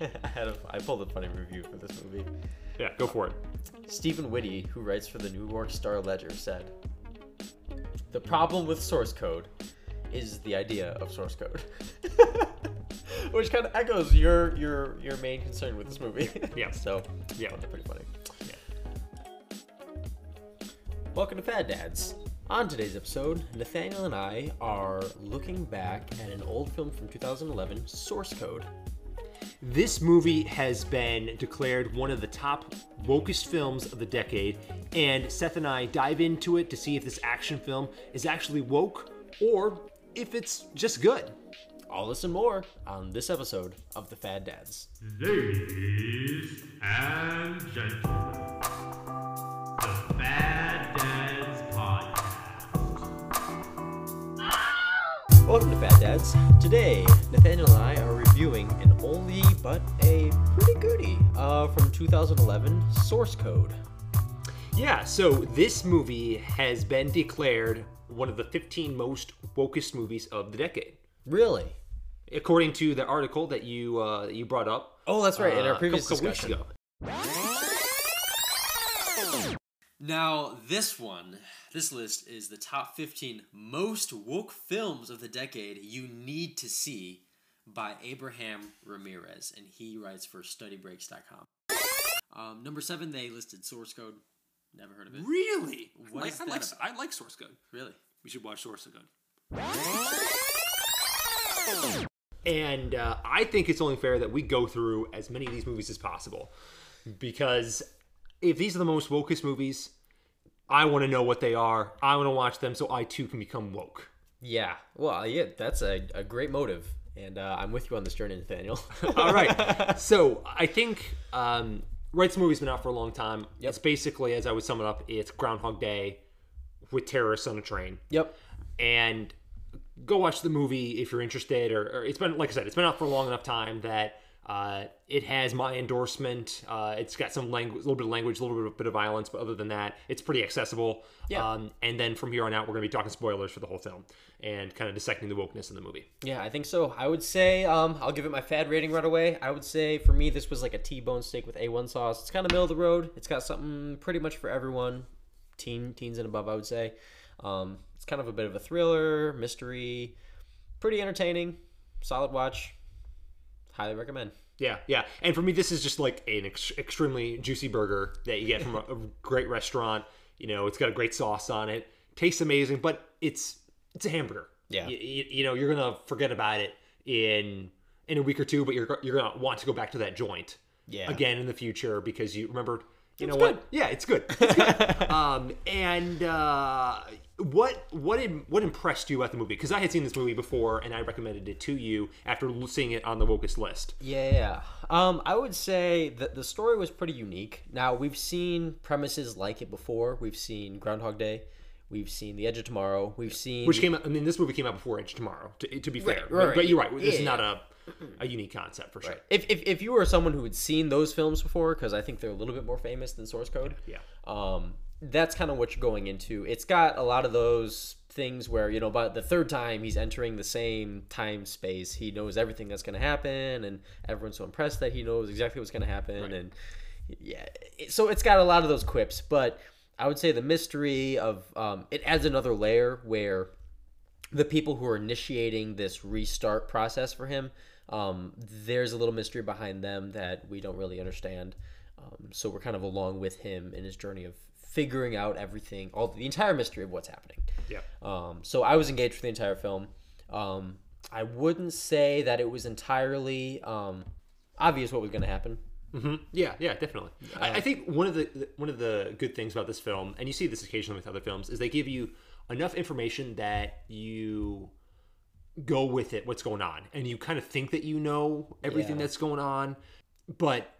I had a, I pulled a funny review for this movie. Yeah, go for it. Stephen Whitty, who writes for the New York Star Ledger, said, "The problem with source code is the idea of source code." Which kind of echoes your your your main concern with this movie. Yeah. so Yeah. that's pretty funny. Yeah. Welcome to Fad Dads. On today's episode, Nathaniel and I are looking back at an old film from 2011, Source Code. This movie has been declared one of the top wokest films of the decade, and Seth and I dive into it to see if this action film is actually woke or if it's just good. All this and more on this episode of the Fad Dads. Ladies and gentlemen, the Fad Dads Podcast. Welcome to Fad Dads. Today, Nathaniel and I are reviewing an oldie but a pretty goodie uh, from 2011, Source Code. Yeah, so this movie has been declared one of the 15 most wokest movies of the decade. Really? According to the article that you uh, you brought up Oh, that's right. In uh, our previous couple, couple weeks discussion. ago. Now, this one, this list is the top 15 most woke films of the decade you need to see by Abraham Ramirez, and he writes for StudyBreaks.com. Um, number seven, they listed Source Code. Never heard of it. Really? What I, is I that like about? I like Source Code. Really? We should watch Source Code. And uh, I think it's only fair that we go through as many of these movies as possible. Because if these are the most wokest movies, I want to know what they are. I want to watch them so I too can become woke. Yeah. Well, yeah, that's a, a great motive. And uh, I'm with you on this journey, Nathaniel. All right. so I think um, Rights movie's been out for a long time. It's basically, as I would sum it up, it's Groundhog Day with terrorists on a train. yep. and go watch the movie if you're interested or, or it's been like i said it's been out for a long enough time that uh, it has my endorsement uh, it's got some language a little bit of language a little bit of, bit of violence but other than that it's pretty accessible Yeah. um, and then from here on out we're going to be talking spoilers for the whole film and kind of dissecting the wokeness in the movie Yeah, I think so. I would say um, I'll give it my fad rating right away. I would say for me this was like a T-bone steak with A1 sauce. It's kind of middle of the road. It's got something pretty much for everyone, teen teens and above. I would say. Um, it's kind of a bit of a thriller, mystery, pretty entertaining, solid watch. Highly recommend. yeah yeah and for me this is just like an ex- extremely juicy burger that you get from a, a great restaurant you know it's got a great sauce on it tastes amazing but it's it's a hamburger Yeah. you, you know you're gonna forget about it in in a week or two but you're you're gonna want to go back to that joint Yeah. again in the future because you remember you know what good. yeah it's good, It's good. um and uh what what what impressed you about the movie because i had seen this movie before and i recommended it to you after seeing it on the wokest list Yeah, yeah. Um, I would say that the story was pretty unique. Now we've seen premises like it before. We've seen Groundhog Day. We've seen The Edge of Tomorrow. We've seen which came out i mean this movie came out before edge of tomorrow to, to be fair Right, but, right, but you're right this is not a a unique concept for sure. If, if, if you were someone who had seen those films before, because I think they're a little bit more famous than Source Code, yeah. um, that's kind of what you're going into. It's got a lot of those things where you know, by the third time he's entering the same time space, he knows everything that's going to happen, and everyone's so impressed that he knows exactly what's going to happen, and yeah, so it's got a lot of those quips. But I would say the mystery of um, it adds another layer where the people who are initiating this restart process for him, um, there's a little mystery behind them that we don't really understand. Um, so we're kind of along with him in his journey of figuring out everything, all the entire mystery of what's happening. yeah Um, so I was engaged for the entire film. Um, I wouldn't say that it was entirely um, obvious what was going to happen. Yeah, yeah, definitely. I, I think one of the the- one of the good things about this film, and you see this occasionally with other films, is they give you enough information that you go with it, what's going on, and you kind of think that you know everything Yeah. that's going on, but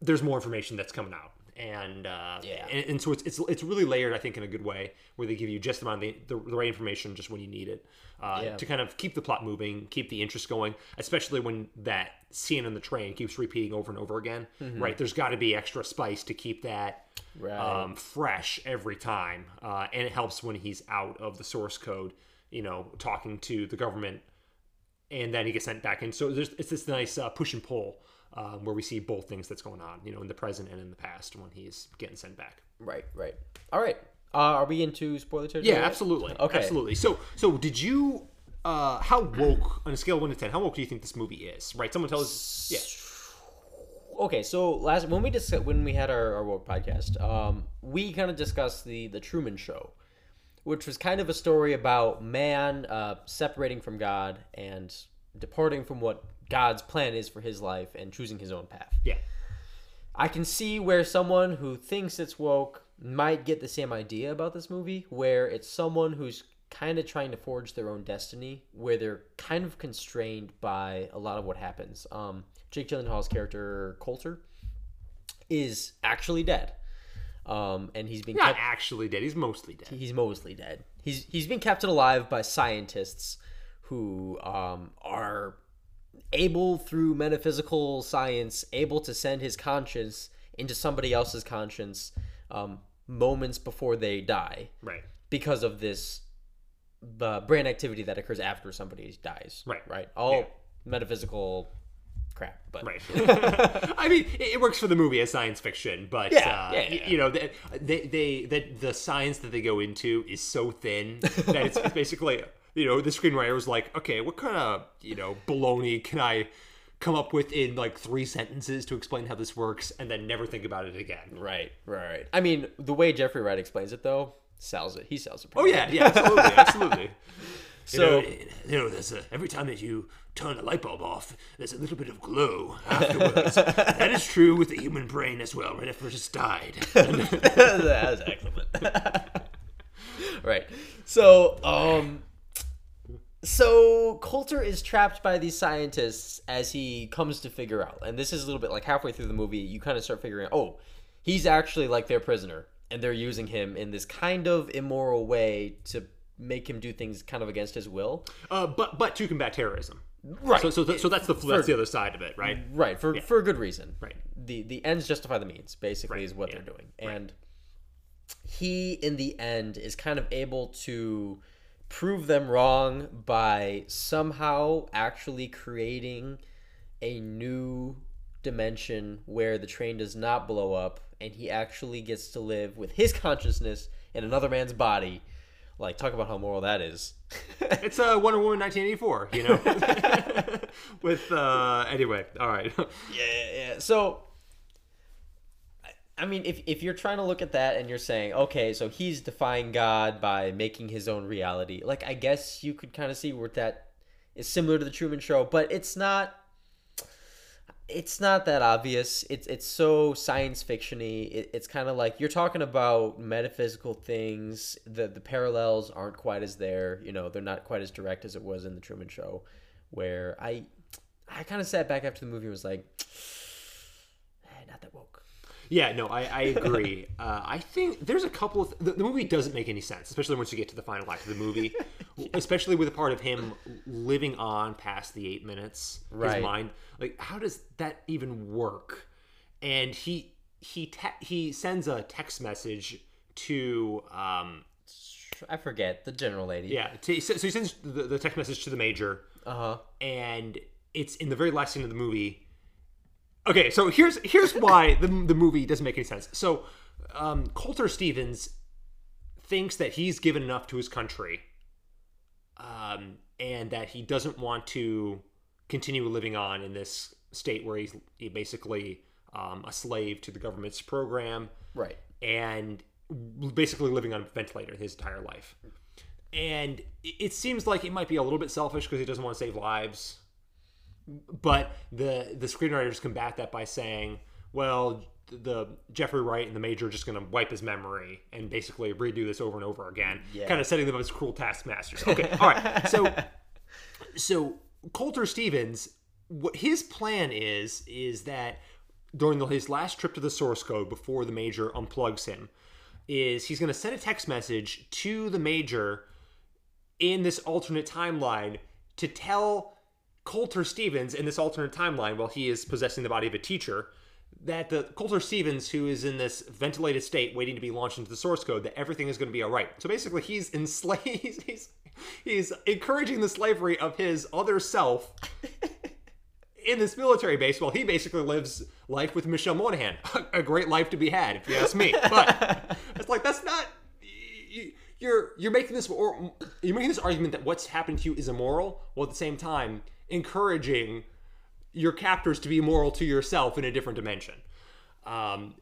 there's more information that's coming out. And uh, Yeah. and, and so it's, it's it's really layered, I think, in a good way, where they give you just the amount of the, the, the right information just when you need it, uh, Yeah. to kind of keep the plot moving, keep the interest going, especially when that scene on the train keeps repeating over and over again. Right? There's got to be extra spice to keep that Right. um, fresh every time, uh, and it helps when he's out of the source code, you know, talking to the government, and then he gets sent back in. So there's it's this nice uh, push and pull um, where we see both things that's going on, you know, in the present and in the past when he's getting sent back. Right, right. All right. Uh, are we into spoiler territory? Yeah, yet? absolutely. Okay. absolutely. So, so did you? Uh, how woke on a scale of one to ten? How woke do you think this movie is? Right. Someone tells us. Yeah. Okay, so last when we discussed when we had our, our woke podcast, um, we kind of discussed the the Truman Show, which was kind of a story about man uh, separating from God and departing from what God's plan is for his life and choosing his own path. Yeah. I can see where someone who thinks it's woke might get the same idea about this movie, where it's someone who's kind of trying to forge their own destiny, where they're kind of constrained by a lot of what happens. Um, Jake Gyllenhaal's character Colter is actually dead, um, and he's been Not kept, actually dead. He's mostly dead. he's mostly dead. He's he's been kept alive by scientists who um, are able through metaphysical science able to send his conscience into somebody else's conscience um, moments before they die Right. because of this uh, brain activity that occurs after somebody dies Right. right all Yeah. metaphysical crap but Right. I mean, it, works for the movie as science fiction, but Yeah, uh, yeah, yeah. you know, they, they, they, that the science that they go into is so thin that it's, it's basically, you know, the screenwriter was like, okay, what kind of, you know, baloney can I come up with in like three sentences to explain how this works, and then never think about it again. right right right i mean the way jeffrey wright explains it though sells it he sells it Oh yeah, yeah, absolutely, absolutely. So- you know, you know, there's a, every time that you turn a light bulb off, there's a little bit of glow afterwards. that is true with the human brain as well. Right after it just died. That's excellent. right. So, um, so Colter is trapped by these scientists as he comes to figure out, and this is a little bit like halfway through the movie, you kind of start figuring out, oh, he's actually like their prisoner, and they're using him in this kind of immoral way to make him do things kind of against his will. Uh, but but to combat terrorism. Right. So so, th- so that's the that's the other side of it, right? Right, for for a good reason. Right. The the ends justify the means, basically, Right, is what yeah, they're doing. And he in the end is kind of able to prove them wrong by somehow actually creating a new dimension where the train does not blow up and he actually gets to live with his consciousness in another man's body. Like talk about how moral that is. It's a uh, Wonder Woman 1984, you know. With uh, anyway, all right. yeah, yeah, yeah. So, I- I mean, if if you're trying to look at that and you're saying, okay, so he's defying God by making his own reality, like I guess you could kind of see where that is similar to the Truman Show, but it's not. It's not that obvious. It's it's so science fictiony. It, it's kind of like you're talking about metaphysical things. The the parallels aren't quite as there. You know, they're not quite as direct as it was in the Truman Show, where I I kind of sat back after the movie and was like, eh, not that woke. Yeah, no, I, I agree. uh, I think there's a couple of the, the movie doesn't make any sense, especially once you get to the final act of the movie, especially with the part of him living on past the eight minutes. Right. His mind, like, how does that even work? And he he te- he sends a text message to um I forget the general lady. yeah to, so he sends the, the text message to the major Uh huh. and it's in the very last scene of the movie. Okay, so here's here's why the the movie doesn't make any sense. So, um, Colter Stevens thinks that he's given enough to his country, um, and that he doesn't want to continue living on in this state where he's basically um, a slave to the government's program Right. and basically living on a ventilator his entire life. And it it seems like it might be a little bit selfish because he doesn't want to save lives. But the the screenwriters combat that by saying, well, the Jeffrey Wright and the Major are just going to wipe his memory and basically redo this over and over again, Yeah. kind of setting them up as cruel taskmasters. Okay, all right. So so Colter Stevens, what his plan is is that during the, his last trip to the source code before the major unplugs him, is he's going to send a text message to the major in this alternate timeline to tell Colter Stevens in this alternate timeline while he is possessing the body of a teacher that the Colter Stevens who is in this ventilated state waiting to be launched into the source code that everything is going to be all right. So basically he's enslaved he's he's encouraging the slavery of his other self in this military base, well, he basically lives life with Michelle Monaghan. A great life to be had, if you ask me. But it's like that's not. you- You're you're making this or you're making this argument that what's happened to you is immoral, while at the same time encouraging your captors to be moral to yourself in a different dimension. Um,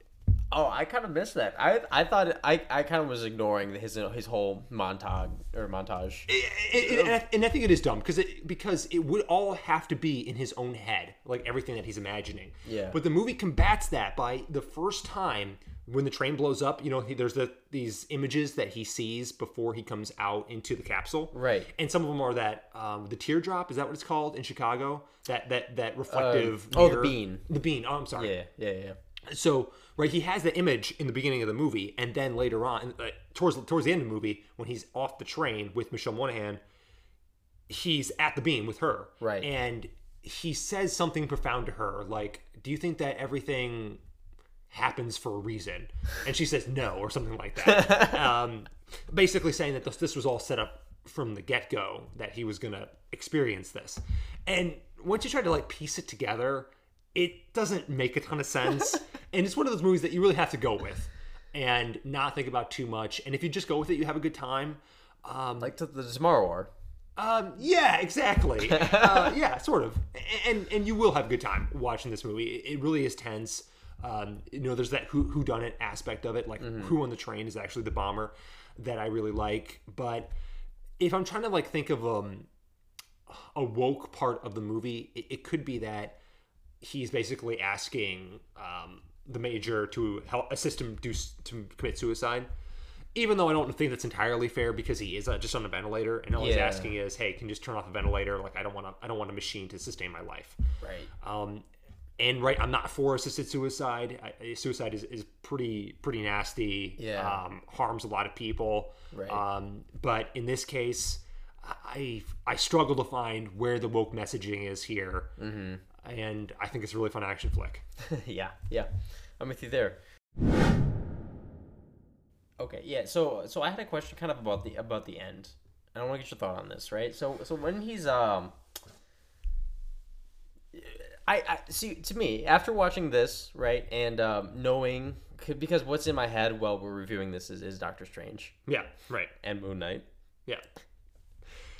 Oh, I kind of missed that. I I thought I, I kind of was ignoring his his whole montage or montage. and, and I, and I think it is dumb because it because it would all have to be in his own head, like everything that he's imagining. Yeah. But the movie combats that by the first time when the train blows up. You know, he, there's the these images that he sees before he comes out into the capsule. Right. And some of them are that um, the teardrop is that what it's called in Chicago? That that that reflective. oh, the bean. The bean. Oh, I'm sorry. Yeah, yeah, yeah. So right, he has the image in the beginning of the movie, and then later on, uh, towards towards the end of the movie, when he's off the train with Michelle Monaghan, he's at the bean with her, Right. And he says something profound to her, like, "Do you think that everything happens for a reason?" And she says no, or something like that. um, basically saying that this, this was all set up from the get go that he was gonna experience this, and once you try to like piece it together, it doesn't make a ton of sense. and it's one of those movies that you really have to go with and not think about too much. And if you just go with it, you have a good time. Um, Like to the Tomorrow War. um, yeah, exactly. uh, yeah, sort of. And and you will have a good time watching this movie. It, it really is tense. Um, you know, there's that who who done it aspect of it. Like who on the train is actually the bomber that I really like. But if I'm trying to like think of um a woke part of the movie, it, it could be that he's basically asking um, the major to help assist him do to commit suicide. Even though I don't think that's entirely fair because he is uh, just on a ventilator, and all he's asking is, "Hey, can you just turn off the ventilator? Like, I don't want to. I don't want a machine to sustain my life." Right. Um, and right, I'm not for assisted suicide. I, suicide is, is pretty pretty nasty. Yeah. Um, harms a lot of people. Right. Um, but in this case, I I struggle to find where the woke messaging is here. Mm-hmm. And I think it's a really fun action flick. yeah, yeah. I'm with you there. Okay, yeah. So, so I had a question kind of about the about the end. I want to get your thought on this, right? So, so when he's um, I, I see to me after watching this, right, and um, knowing because what's in my head while we're reviewing this is, is Doctor Strange Yeah. Right. and Moon Knight. Yeah.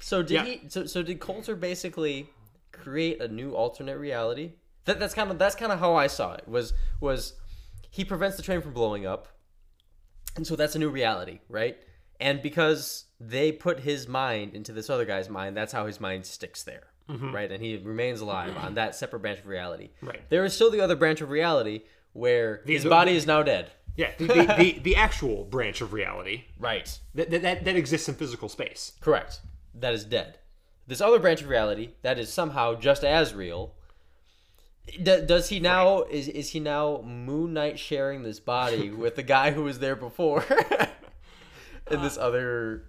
So did Yeah. he? So so did Colter basically create a new alternate reality? That that's kind of that's kind of how I saw it. Was was he prevents the train from blowing up, and so that's a new reality, right? And because they put his mind into this other guy's mind, that's how his mind sticks there, right? And he remains alive on that separate branch of reality. Mm-hmm. Right. There is still the other branch of reality where his body the- is now dead. Yeah. The, the, the, the actual branch of reality Right. that, that, that, exists in physical space. Correct. That is dead. This other branch of reality that is somehow just as real. Does he now is is he now Moon Knight sharing this body with the guy who was there before in this other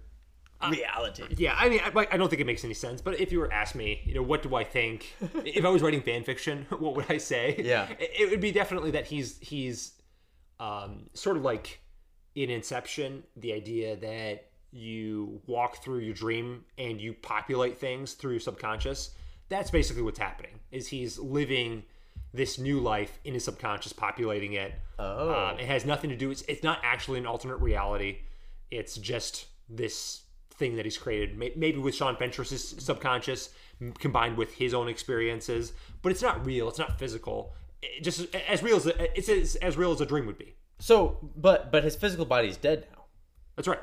reality? Yeah, I mean, I, I don't think it makes any sense. But if you were to ask me, you know, what do I think? if I was writing fan fiction, what would I say? Yeah. it, it would be definitely that he's he's um, sort of like in Inception, the idea that you walk through your dream and you populate things through your subconscious. That's basically what's happening. Is he's living this new life in his subconscious, populating it. Oh. Um, it has nothing to do. It's it's not actually an alternate reality. It's just this thing that he's created, maybe with Sean Fentress's subconscious combined with his own experiences. But it's not real. It's not physical. It just as real as it's as, as real as a dream would be. So, but but his physical body is dead now. That's right.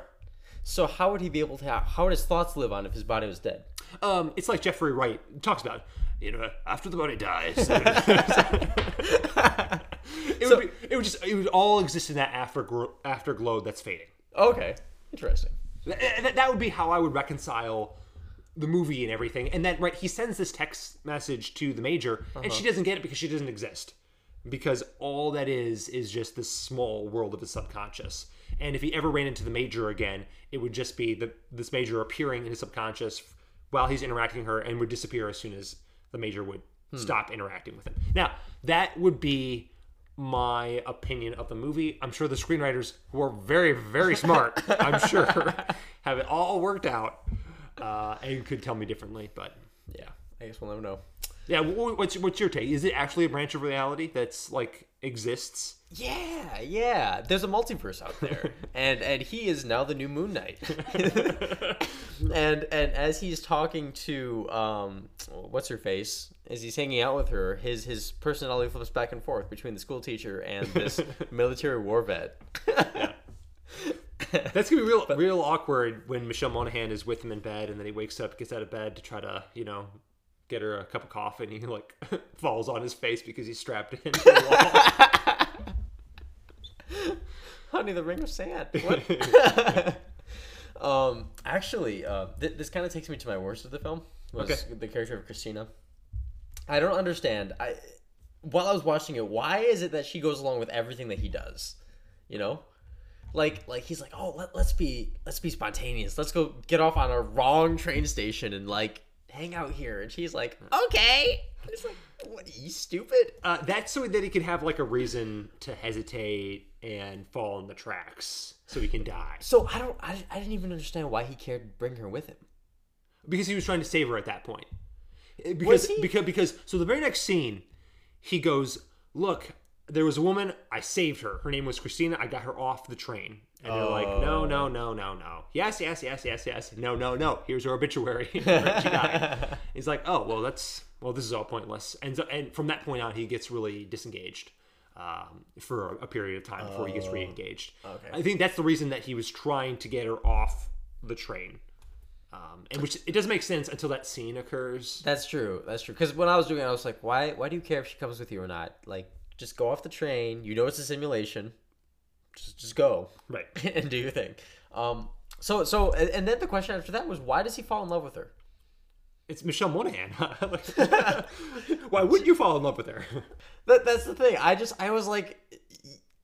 So how would he be able to? Have, how would his thoughts live on if his body was dead? Um, it's like Jeffrey Wright talks about. You know, after the body dies, it would be, it would just it would all exist in that afterglow, afterglow that's fading. Okay, interesting. Th- th- that would be how I would reconcile the movie and everything. And then, right, he sends this text message to the major, and uh-huh. she doesn't get it because she doesn't exist. Because all that is is just this small world of his subconscious. And if he ever ran into the major again, it would just be the, this major appearing in his subconscious while he's interacting with her and would disappear as soon as the major would hmm. stop interacting with him. Now, that would be my opinion of the movie. I'm sure the screenwriters, who are very, very smart, I'm sure, have it all worked out uh, and could tell me differently. But Yeah, I guess we'll never know. Yeah, what's what's your take? Is it actually a branch of reality that's like exists? Yeah, yeah. There's a multiverse out there, and and he is now the new Moon Knight. and and as he's talking to um, what's her face, as he's hanging out with her, his his personality flips back and forth between the school teacher and this military war vet. yeah. That's gonna be real real awkward when Michelle Monaghan is with him in bed and then he wakes up, gets out of bed to try to you know get her a cup of coffee, and he like falls on his face because he's strapped into the wall. Honey, the ring of sand. What? um, actually, uh, th- this kind of takes me to my worst of the film. Was Okay. the character of Christina. I don't understand. I while I was watching it, why is it that she goes along with everything that he does? You know, like like he's like, oh, let, let's be let's be spontaneous. Let's go get off on a wrong train station and like hang out here. And she's like, okay. It's like, what? Are you stupid? uh, that's so that he can have like a reason to hesitate and fall in the tracks, so he can die So I don't. I, I didn't even understand why he cared to bring her with him. because he was trying to save her at that point. Because because because so the very next scene, he goes, "Look, there was a woman. I saved her. Her name was Christina. I got her off the train." And they're like, "No, no, no, no, no. Yes, yes, yes, yes, yes. No, no, no. Here's her obituary. she died." He's like, "Oh, well, that's well, this is all pointless." And so, and from that point on, he gets really disengaged. Um, for a, a period of time before he gets re-engaged. okay. I think that's the reason that he was trying to get her off the train. Um, and which it doesn't make sense until that scene occurs. That's true. That's true. Because when I was doing it, I was like, why? Why do you care if she comes with you or not? Like, just go off the train. You know it's a simulation. Just just go Right. and do your thing. Um. So so and then the question after that was, why does he fall in love with her? It's Michelle Monaghan. Why wouldn't you fall in love with her? That that's the thing. I just I was like,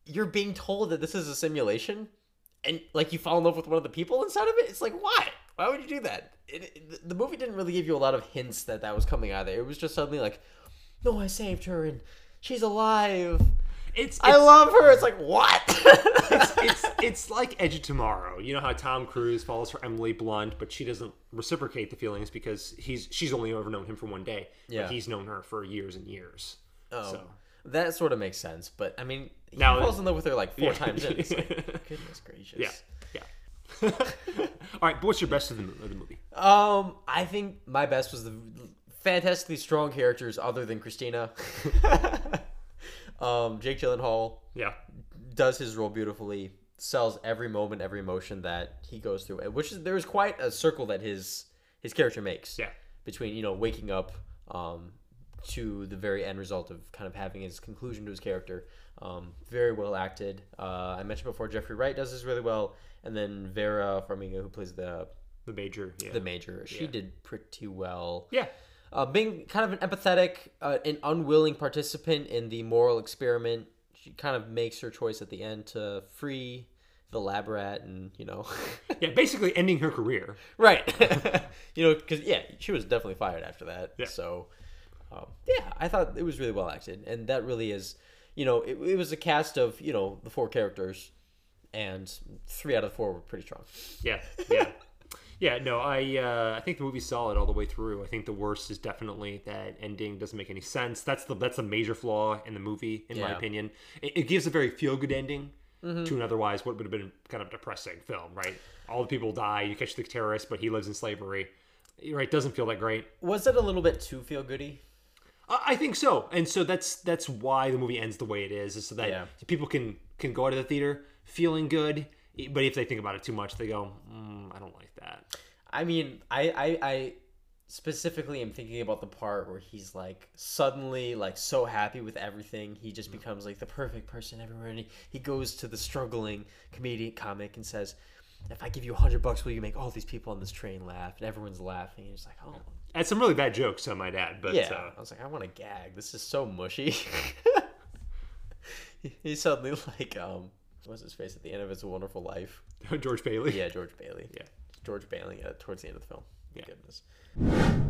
you're being told that this is a simulation, and like you fall in love with one of the people inside of it. It's like why? Why would you do that? It, it- the movie didn't really give you a lot of hints that that was coming either. It was just suddenly like, no, I saved her and she's alive. It's, it's I love her. It's like what? it's it's like Edge of Tomorrow. You know how Tom Cruise falls for Emily Blunt, but she doesn't reciprocate the feelings because he's she's only ever known him for one day. Yeah. he's known her for years and years. oh, So that sort of makes sense. But I mean, he Now- falls in love with her like four Yeah. times in. It's like, goodness gracious. yeah, yeah. All right, but what's your best of the, of the movie? Um, I think my best was the fantastically strong characters other than Christina. um, Jake Gyllenhaal Yeah, does his role beautifully, sells every moment, every emotion that he goes through, which is there is quite a circle that his his character makes. Yeah. Between you know waking up, um, to the very end result of kind of having his conclusion to his character. Um, very well acted. Uh, I mentioned before Jeffrey Wright does this really well, and then Vera Farmiga, who plays the the major. Yeah, the major, she Yeah. did pretty well. yeah. Uh, being kind of an empathetic, uh, an unwilling participant in the moral experiment, she kind of makes her choice at the end to free the lab rat, and you know, Yeah, basically ending her career. right? you know, because yeah, she was definitely fired after that. Yeah. So, um, yeah, I thought it was really well acted, and that really is, you know, it, it was a cast of you know the four characters, and three out of four were pretty strong. Yeah, yeah, yeah. No, I uh, I think the movie's solid all the way through. I think the worst is definitely that ending doesn't make any sense. That's the that's a major flaw in the movie, in my opinion. It, it gives a very feel good ending to an otherwise what would have been kind of depressing film. Right, all the people die. You catch the terrorist, but he lives in slavery. Right, doesn't feel that great. Was it a little bit too feel goody? I think so, and so that's that's why the movie ends the way it is, is so that Yeah. people can can go out of the theater feeling good. But if they think about it too much, they go, mm, "I don't like that." I mean, I, I, I specifically am thinking about the part where he's like suddenly like so happy with everything. He just becomes like the perfect person everywhere, and he, he goes to the struggling comedian comic and says, "If I give you a hundred bucks, will you make all these people on this train laugh?" And everyone's laughing, and he's like, "Oh, Had some really bad jokes, I might add, but yeah." uh, I was like, "I want to gag. This is so mushy." He's suddenly like, um, what's his face at the end of It's a Wonderful Life? George Bailey. Yeah, George Bailey. Yeah. George Bailey uh, towards the end of the film. Yeah. Goodness.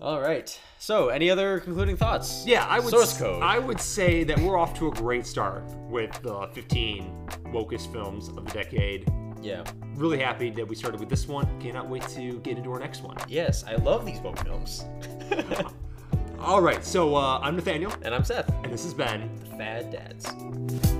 All right. So, any other concluding thoughts? Yeah, I would Source code. I would say that we're off to a great start with the 15 wokest films of the decade. Yeah. Really happy that we started with this one. Cannot wait to get into our next one. Yes, I love these woke films. All right, so uh, I'm Nathaniel, and I'm Seth, and this has been the Fad Dads.